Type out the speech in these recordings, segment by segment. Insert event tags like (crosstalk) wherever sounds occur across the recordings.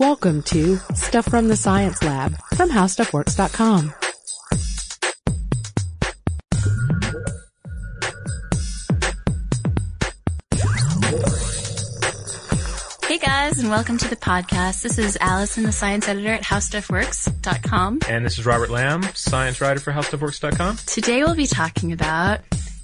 Welcome to Stuff from the Science Lab from HowStuffWorks.com. Hey guys, and welcome to the podcast. This is Allison, the science editor at HowStuffWorks.com. And this is Robert Lamb, science writer for HowStuffWorks.com. Today we'll be talking about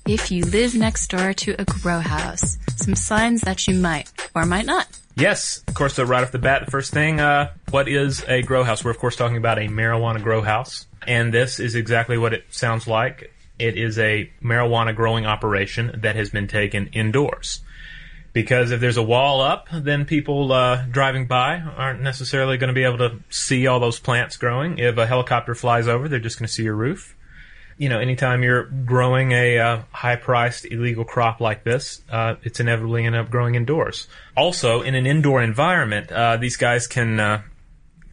if you live next door to a grow house, some signs that you might or might not. Yes, of course, so right off the bat, the first thing, uh, what is a grow house? We're of course talking about a marijuana grow house. And this is exactly what it sounds like. It is a marijuana growing operation that has been taken indoors. Because if there's a wall up, then people uh, driving by aren't necessarily going to be able to see all those plants growing. If a helicopter flies over, they're just going to see your roof. You know, anytime you're growing a uh, high-priced illegal crop like this, uh, it's inevitably end up growing indoors. Also, in an indoor environment, uh, these guys can uh,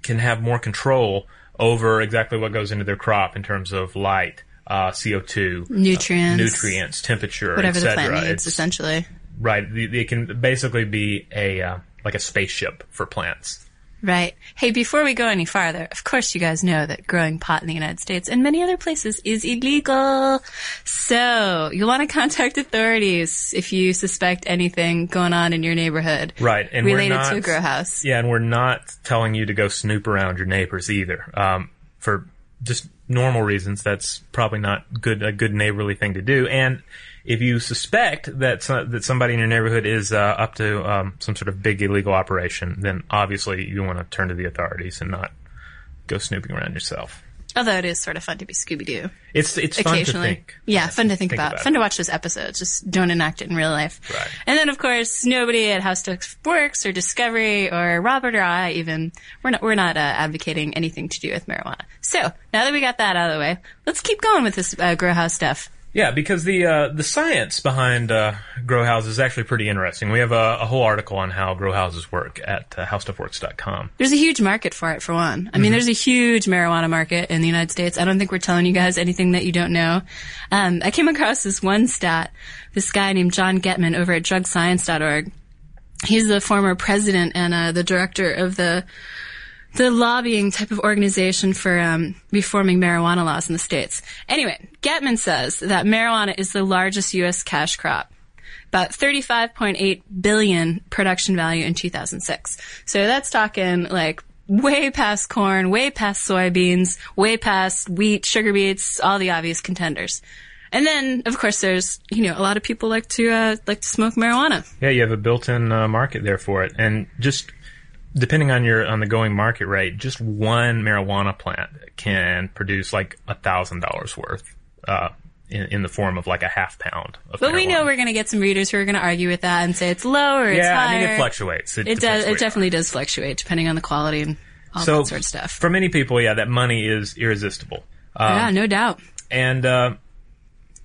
can have more control over exactly what goes into their crop in terms of light, uh, CO2, Nutrients. nutrients, temperature, Whatever the plant needs, It's- essentially. Right. They, they can basically be a uh, like a spaceship for plants. Right. Hey, before we go any farther, of course you guys know that growing pot in the United States and many other places is illegal. So, you'll want to contact authorities if you suspect anything going on in your neighborhood. Right. And we're related not, to a grow house. Yeah, and we're not telling you to go snoop around your neighbors either. Um, for just normal reasons, that's probably not good a good neighborly thing to do. And if you suspect that that somebody in your neighborhood is uh, up to um, some sort of big illegal operation, then obviously you want to turn to the authorities and not go snooping around yourself. Although it is sort of fun to be Scooby Doo. It's it's fun to occasionally. think. Yeah, fun to think, Think about. about Fun to watch those episodes. Just don't enact it in real life. Right. And then, of course, nobody at Stuff Works or Discovery or Robert or I even we're not we're not uh, advocating anything to do with marijuana. So now that we got that out of the way, let's keep going with this uh, grow house stuff. Yeah, because the uh, the science behind uh, grow houses is actually pretty interesting. We have a, a whole article on how grow houses work at uh, howstuffworks.com. There's a huge market for it, for one. I mean, there's a huge marijuana market in the United States. I don't think we're telling you guys anything that you don't know. Um, I came across this one stat. This guy named Jon Gettman over at drugscience.org. He's the former president and uh, the director of the the lobbying type of organization for um, reforming marijuana laws in the states. Anyway, Gettman says that marijuana is the largest U.S. cash crop about 35.8 billion production value in 2006. So that's talking like way past corn, way past soybeans, way past wheat, sugar beets, all the obvious contenders. And then, of course, there's you know a lot of people like to uh, like to smoke marijuana. Yeah, you have a built-in uh, market there for it, and just depending on your on the going market rate, just one marijuana plant can produce like a thousand dollars worth. Uh, in, in the form of like a half pound of But we know we're going to get some readers who are going to argue with that and say it's low or it's yeah, higher. I mean it fluctuates. It does. It definitely does fluctuate depending on the quality and all so that sort of stuff. For many people, yeah, that money is irresistible. Um, yeah, no doubt. and uh,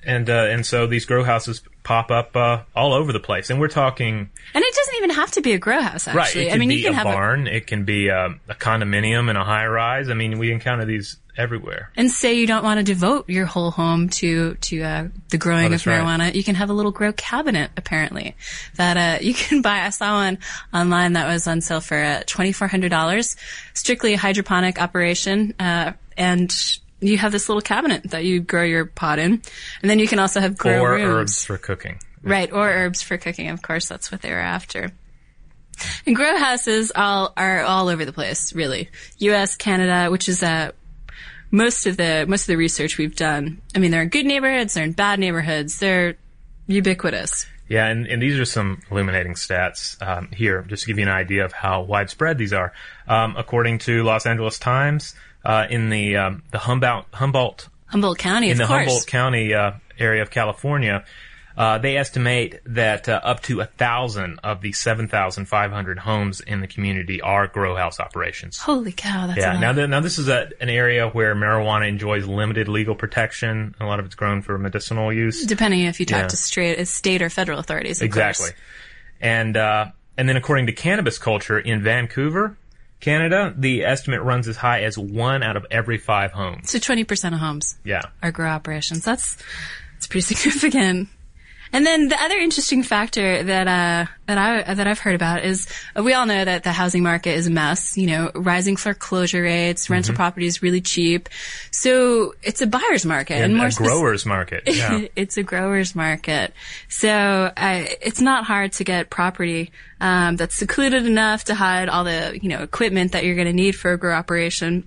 and uh, and so these grow houses pop up uh, all over the place, and we're talking And it doesn't even have to be a grow house. right. Actually, It could I mean, be you can a have a, barn, it can be um, a condominium and a high rise. I mean, we encounter these everywhere. and say you don't want to devote your whole home to to uh, the growing Oh, of that's right. marijuana. You can have a little grow cabinet, apparently, that uh, (laughs) you can buy. I saw one online that was on sale for uh, twenty four hundred dollars, strictly a hydroponic operation, uh, and you have this little cabinet that you grow your pot in, and then you can also have grow or rooms. herbs for cooking. Right, or herbs for cooking, of course, that's what they were after. And grow houses all are all over the place, really. US, Canada, which is uh most of the most of the research we've done. I mean, there are good neighborhoods, there are bad neighborhoods, they're ubiquitous. Yeah, and, and these are some illuminating stats um, here, just to give you an idea of how widespread these are. Um, according to Los Angeles Times, uh, in the um, the Humboldt Humboldt Humboldt County, in of the course. Humboldt County uh, area of California, uh, they estimate that uh, up to a thousand of the seven thousand five hundred homes in the community are grow house operations. Holy cow, that's a Yeah. Now, th- now this is a, an area where marijuana enjoys limited legal protection. A lot of it's grown for medicinal use. Depending if you talk Yeah. to straight, state or federal authorities. Of course. Exactly. And uh, and then according to cannabis culture in Vancouver, Canada, the estimate runs as high as one out of every five homes. So 20% of homes Yeah. are grow operations. That's, that's pretty (laughs) significant. And then the other interesting factor that uh, that I that I've heard about is uh, we all know that the housing market is a mess. You know, rising foreclosure rates, rental property is really cheap, so it's a buyer's market And and more a growers market. Yeah. (laughs) it's a growers market. So uh, it's not hard to get property um, that's secluded enough to hide all the you know equipment that you're going to need for a grow operation.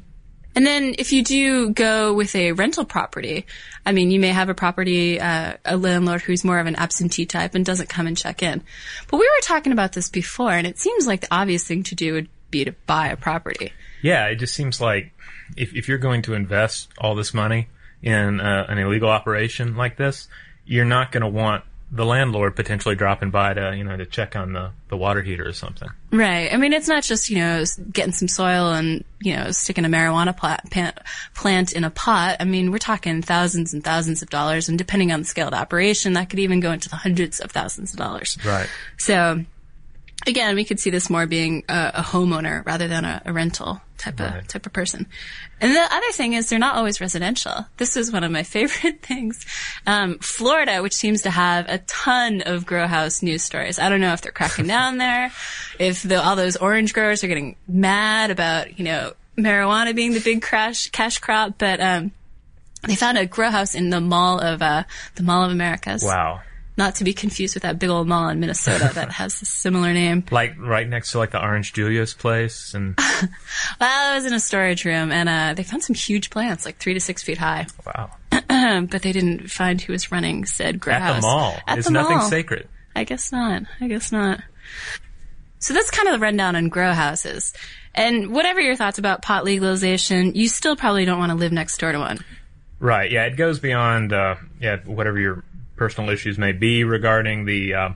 And then if you do go with a rental property, I mean, you may have a property, uh, a landlord who's more of an absentee type and doesn't come and check in. But we were talking about this before, and it seems like the obvious thing to do would be to buy a property. Yeah, it just seems like if, if you're going to invest all this money in uh, an illegal operation like this, you're not going to want the landlord potentially dropping by to you know to check on the, the water heater or something. Right. I mean, it's not just, you know, getting some soil and, you know, sticking a marijuana plant, plant, in a pot. I mean, we're talking thousands and thousands of dollars. And depending on the scale of the operation, that could even go into the hundreds of thousands of dollars. Right. So, again, we could see this more being a, a homeowner rather than a, a rental type of type of person. And the other thing is they're not always residential. This is one of my (laughs) favorite things. Um, Florida, which seems to have a ton of grow house news stories. I don't know if they're cracking (laughs) down there, if the, all those orange growers are getting mad about you know marijuana being the big crash cash crop, but um, they found a grow house in the Mall of uh, the Mall of Americas. Wow. Not to be confused with that big old mall in Minnesota that (laughs) has a similar name. Like right next to like the Orange Julius place, and (laughs) Well, I was in a storage room and uh, they found some huge plants, like three to six feet high. wow, (clears throat) (clears throat) but they didn't find who was running said grow at the mall, At it's the nothing mall. sacred. I guess not. I guess not. So that's kind of the rundown on grow houses. And whatever your thoughts about pot legalization, you still probably don't want to live next door to one. Right. Yeah, it goes beyond uh, yeah whatever your personal issues may be regarding the uh,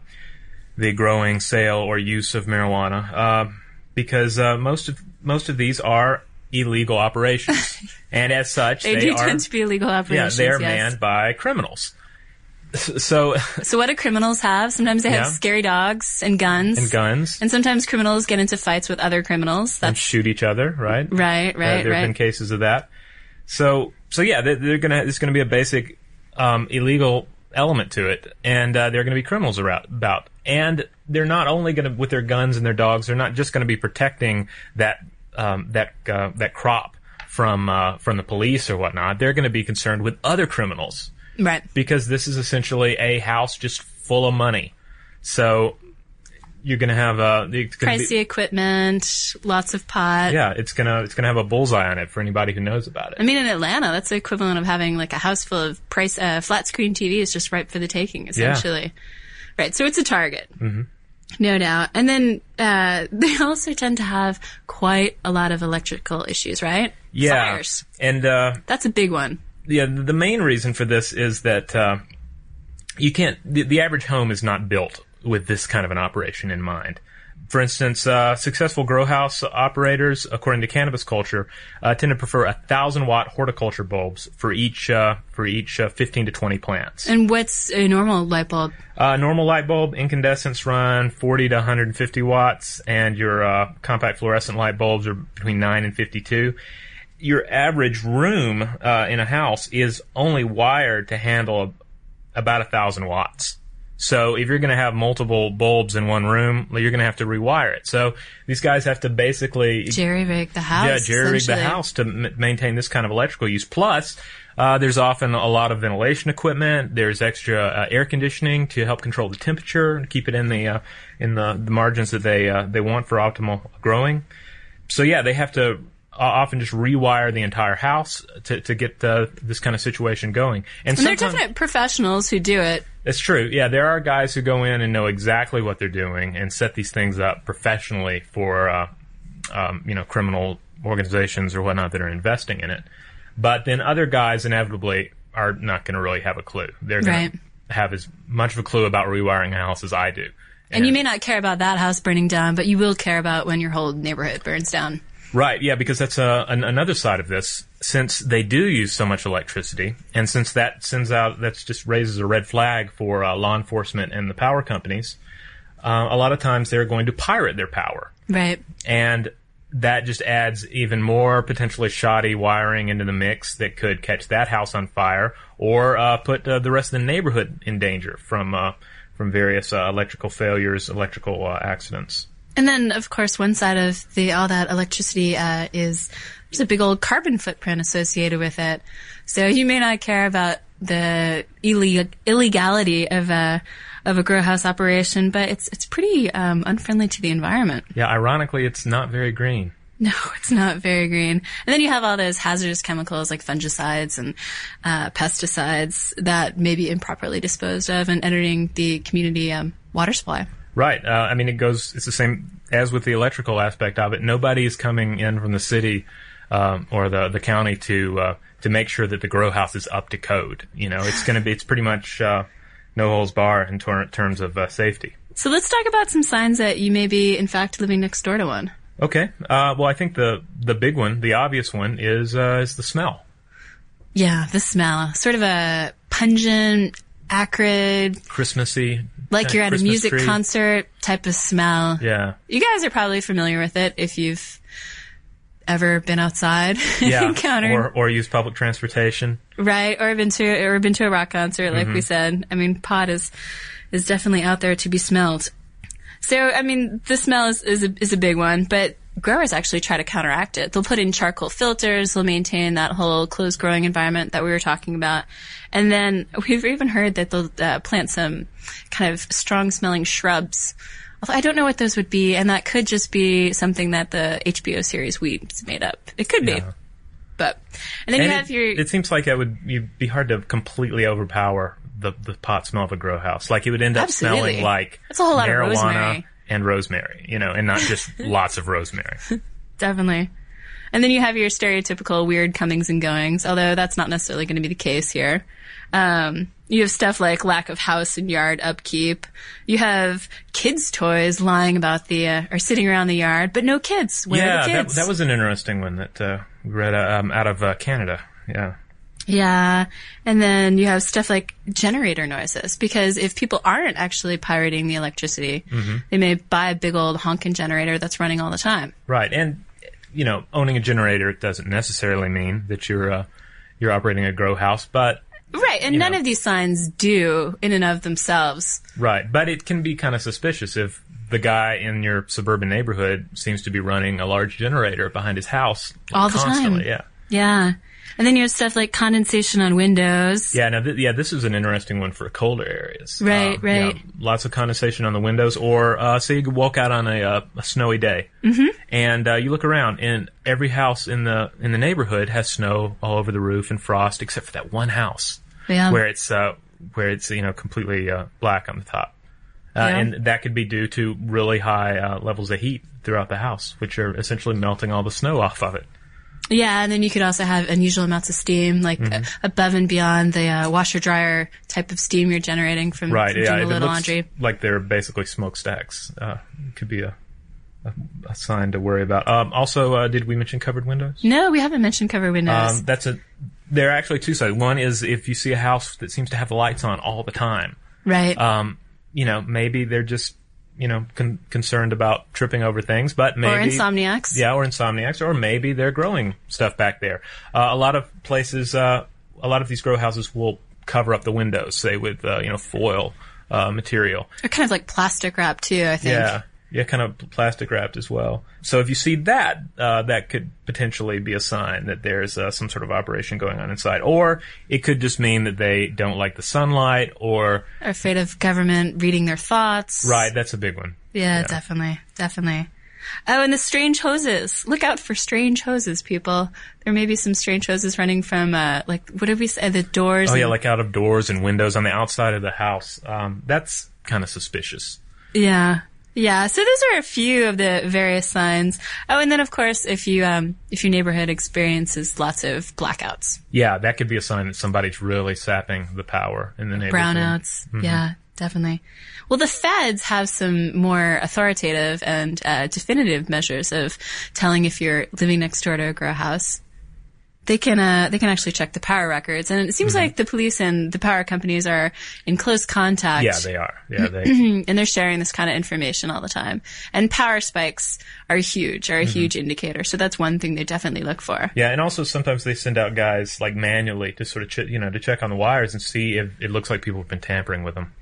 the growing, sale, or use of marijuana, uh, because uh, most of most of these are illegal operations, (laughs) and as such, They, they, do are tend to be illegal yeah operations. they are yes. manned by criminals. So So what do criminals have? Sometimes they have Yeah. scary dogs and guns. and guns And sometimes criminals get into fights with other criminals. and shoot each other, right? right, Uh, right, there have right. been cases of that. So, so yeah, they're, they're gonna. There's gonna be a basic um, illegal element to it, and uh, there are gonna be criminals around, about. And they're not only gonna with their guns and their dogs. They're not just gonna be protecting that um, that uh, that crop from uh, from the police or whatnot. They're gonna be concerned with other criminals right. because this is essentially a house just full of money. So you're gonna have a gonna be- Pricey equipment, lots of pot. yeah, it's gonna it's gonna have a bullseye on it for anybody who knows about it. I mean, in Atlanta, that's the equivalent of having like a house full of price uh, flat screen TVs just ripe for the taking, essentially. Yeah. Right. So it's a target. Mm-hmm. No doubt. And then uh, (laughs) they also tend to have quite a lot of electrical issues, right? yeah, Fires. and uh, That's a big one. yeah, the main reason for this is that uh, you can't. The, the average home is not built with this kind of an operation in mind. For instance, uh, successful grow house operators, according to cannabis culture, uh, tend to prefer a thousand watt horticulture bulbs for each uh, for each uh, fifteen to twenty plants. And what's a normal light bulb? Uh, normal light bulb incandescents run 40 to 150 watts, and your uh, compact fluorescent light bulbs are between 9 and 52. Your average room uh, in a house is only wired to handle a, about a thousand watts. So if you're going to have multiple bulbs in one room, you're going to have to rewire it. So these guys have to basically Jerry rig the house. yeah, jerry rig the house to m- maintain this kind of electrical use. Plus, uh, there's often a lot of ventilation equipment. There's extra uh, air conditioning to help control the temperature and keep it in the uh, in the, the margins that they uh, they want for optimal growing. So yeah, they have to often just rewire the entire house to to get uh, this kind of situation going. And, And they're sometimes- definite professionals who do it. it's true. Yeah, there are guys who go in and know exactly what they're doing and set these things up professionally for, uh, um, you know, criminal organizations or whatnot that are investing in it. But then other guys inevitably are not going to really have a clue. They're going Right. to have as much of a clue about rewiring a house as I do. And you may not care about that house burning down, but you will care about when your whole neighborhood burns down. Right, yeah, because that's uh, an, another side of this. Since they do use so much electricity, and since that sends out, that just raises a red flag for uh, law enforcement and the power companies. Uh, a lot of times they're going to pirate their power, Right. and that just adds even more potentially shoddy wiring into the mix that could catch that house on fire or uh, put uh, the rest of the neighborhood in danger from uh, from various uh, electrical failures, electrical uh, accidents. And then, of course, one side of the all that electricity uh, is there's a big old carbon footprint associated with it. So you may not care about the illeg- illegality of a of a grow house operation, but it's it's pretty um, unfriendly to the environment. Yeah, ironically, it's not very green. (laughs) No, it's not very green. And then you have all those hazardous chemicals like fungicides and uh, pesticides that may be improperly disposed of and entering the community um, water supply. Right. Uh, I mean, it goes. It's the same as with the electrical aspect of it. Nobody is coming in from the city um, or the the county to uh, to make sure that the grow house is up to code. You know, it's going to be. It's pretty much uh, no holes bar in tor- terms of uh, safety. So let's talk about some signs that you may be, in fact, living next door to one. Okay. Uh, well, I think the the big one, the obvious one, is uh, is the smell. Yeah, the smell. Sort of a pungent, acrid, Christmassy. like you're at a music tree. concert type of smell. Yeah. You guys are probably familiar with it if you've ever been outside (laughs) Yeah. encountered Or or use public transportation. right or been to or been to a rock concert like Mm-hmm. we said. I mean, pot is is definitely out there to be smelled. So, I mean, the smell is is a, is a big one, but growers actually try to counteract it. They'll put in charcoal filters. They'll maintain that whole closed growing environment that we were talking about. And then we've even heard that they'll uh, plant some kind of strong smelling shrubs. Although I don't know what those would be, and that could just be something that the HBO series Weeds made up. It could be. Yeah. But, and then And you have it, your, it seems like it would you'd be hard to completely overpower the, the pot smell of a grow house. Like it would end up Absolutely. smelling like That's a whole lot of marijuana rosemary. And rosemary, you know, and not just (laughs) lots of rosemary. Definitely. And then you have your stereotypical weird comings and goings, although that's not necessarily going to be the case here. Um, you have stuff like lack of house and yard upkeep. You have kids' toys lying about the, uh, or sitting around the yard, but no kids. Where are yeah, the that, that was an interesting one that uh, we read uh, um, out of uh, Canada. Yeah. Yeah. And then you have stuff like generator noises because if people aren't actually pirating the electricity, Mm-hmm. they may buy a big old honking generator that's running all the time. Right, and you know, owning a generator doesn't necessarily mean that you're uh, you're operating a grow house, but Right. And none know. of these signs do in and of themselves. right, but it can be kind of suspicious if the guy in your suburban neighborhood seems to be running a large generator behind his house All the constantly. time. Yeah. Yeah. And then you have stuff like condensation on windows. Yeah, now th- yeah, this is an interesting one for colder areas. Right, Um, right. yeah, lots of condensation on the windows, or uh, say you walk out on a, uh, a snowy day, mm-hmm. and uh, you look around, and every house in the in the neighborhood has snow all over the roof and frost, except for that one house Yeah. where it's uh, where it's you know completely uh, black on the top, uh, Yeah. and that could be due to really high uh, levels of heat throughout the house, which are essentially melting all the snow off of it. Yeah, and then you could also have unusual amounts of steam, like Mm-hmm. uh, above and beyond the uh, washer dryer type of steam you're generating from, Right. from Yeah. doing little laundry. like they're basically smokestacks, uh, could be a, a, a sign to worry about. Um, also, uh, did we mention covered windows? No, we haven't mentioned covered windows. Um, that's a. There are actually two sides. One is if you see a house that seems to have the lights on all the time. right. Um, you know, maybe they're just you know con- concerned about tripping over things, but maybe or insomniacs. Yeah, or insomniacs, or maybe they're growing stuff back there. Uh, a lot of places, uh, a lot of these grow houses will cover up the windows, say with uh, you know foil uh, material. Or kind of like plastic wrap too, I think. Yeah, yeah, kind of plastic wrapped as well. So if you see that, uh, that could potentially be a sign that there's uh, some sort of operation going on inside, or it could just mean that they don't like the sunlight, or Are afraid of government reading their thoughts. right, that's a big one. Yeah, definitely. Definitely. Oh, and the strange hoses. Look out for strange hoses, people. There may be some strange hoses running from, uh, like, what did we say? The doors. Oh yeah, like out of doors and windows on the outside of the house. Um, that's kind of suspicious. Yeah. Yeah. So those are a few of the various signs. Oh, and then of course, if you, um, if your neighborhood experiences lots of blackouts, Yeah, that could be a sign that somebody's really sapping the power in the neighborhood. brownouts. Mm-hmm. Yeah, definitely. Well, the feds have some more authoritative and uh, definitive measures of telling if you're living next door to a grow house. They can uh, they can actually check the power records, and it seems like the police and the power companies are in close contact. Yeah, they are. Yeah, (clears throat) they. and they're sharing this kind of information all the time. And power spikes are huge, are a huge indicator. So that's one thing they definitely look for. Yeah, and also sometimes they send out guys like manually to sort of ch- you know to check on the wires and see if it looks like people have been tampering with them.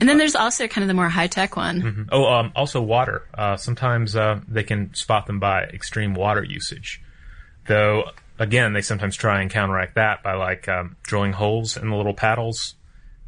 And then there's also kind of the more high tech one. Oh, um, also water. Uh, sometimes uh, they can spot them by extreme water usage. Though, again, they sometimes try and counteract that by like um, drilling holes in the little paddles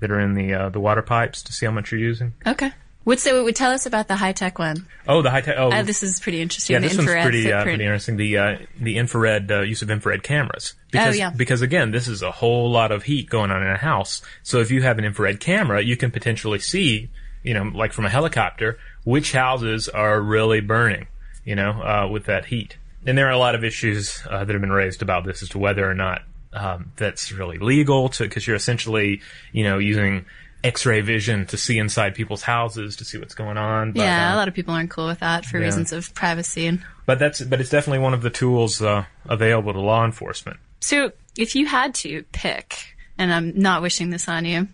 that are in the uh, the water pipes to see how much you're using. Okay. What's the, would tell us about the high tech one? Oh, the high tech. Oh, Uh, this is pretty interesting. yeah, the this one's pretty uh, pretty interesting. The uh, the infrared uh, use of infrared cameras. Because, Oh, yeah. Because again, this is a whole lot of heat going on in a house. So if you have an infrared camera, you can potentially see, you know, like from a helicopter, which houses are really burning, you know, uh, with that heat. And there are a lot of issues uh, that have been raised about this as to whether or not um, that's really legal to because you're essentially, you know, using X-ray vision to see inside people's houses to see what's going on. But, yeah, uh, a lot of people aren't cool with that for Yeah. reasons of privacy. And but that's but it's definitely one of the tools uh, available to law enforcement. so, if you had to pick, and I'm not wishing this on you,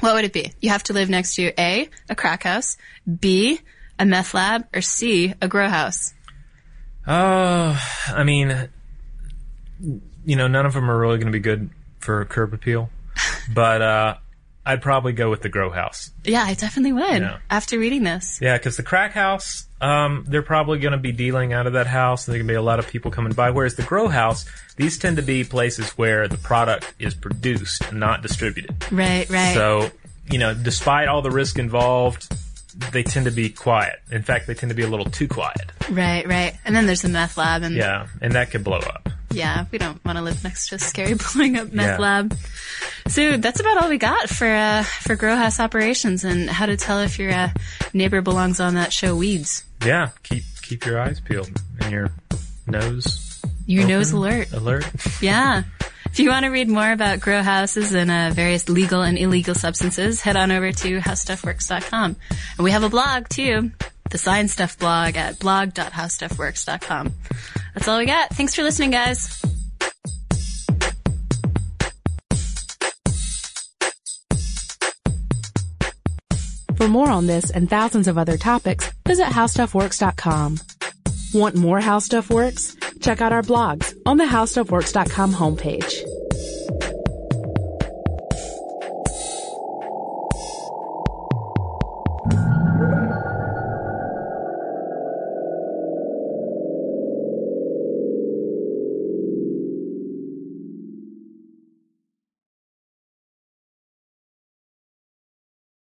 what would it be? You have to live next to a a crack house, b a meth lab, or c a grow house. Uh, I mean, you know, none of them are really going to be good for curb appeal, (laughs) but uh, I'd probably go with the grow house. Yeah, I definitely would. Yeah. After reading this, Yeah, because the crack house, um, they're probably going to be dealing out of that house, and there's going to be a lot of people coming by. Whereas the grow house, these tend to be places where the product is produced, not distributed. right, right. So, you know, despite all the risk involved, they tend to be quiet. In fact, they tend to be a little too quiet. Right, right. And then there's the meth lab, and yeah, and that could blow up. Yeah, we don't want to live next to a scary (laughs) blowing up meth Yeah. lab. So that's about all we got for uh, for grow house operations and how to tell if your uh, neighbor belongs on that show Weeds. Yeah, keep keep your eyes peeled and your nose Your open, nose alert. Alert. Yeah. If you want to read more about grow houses and uh, various legal and illegal substances, head on over to howstuffworks.com. And we have a blog too, the Science Stuff blog at blog.howstuffworks.com. That's all we got. Thanks for listening, guys. For more on this and thousands of other topics, visit howstuffworks.com. Want more How Stuff Works? Check out our blogs on the howstuffworks.com homepage.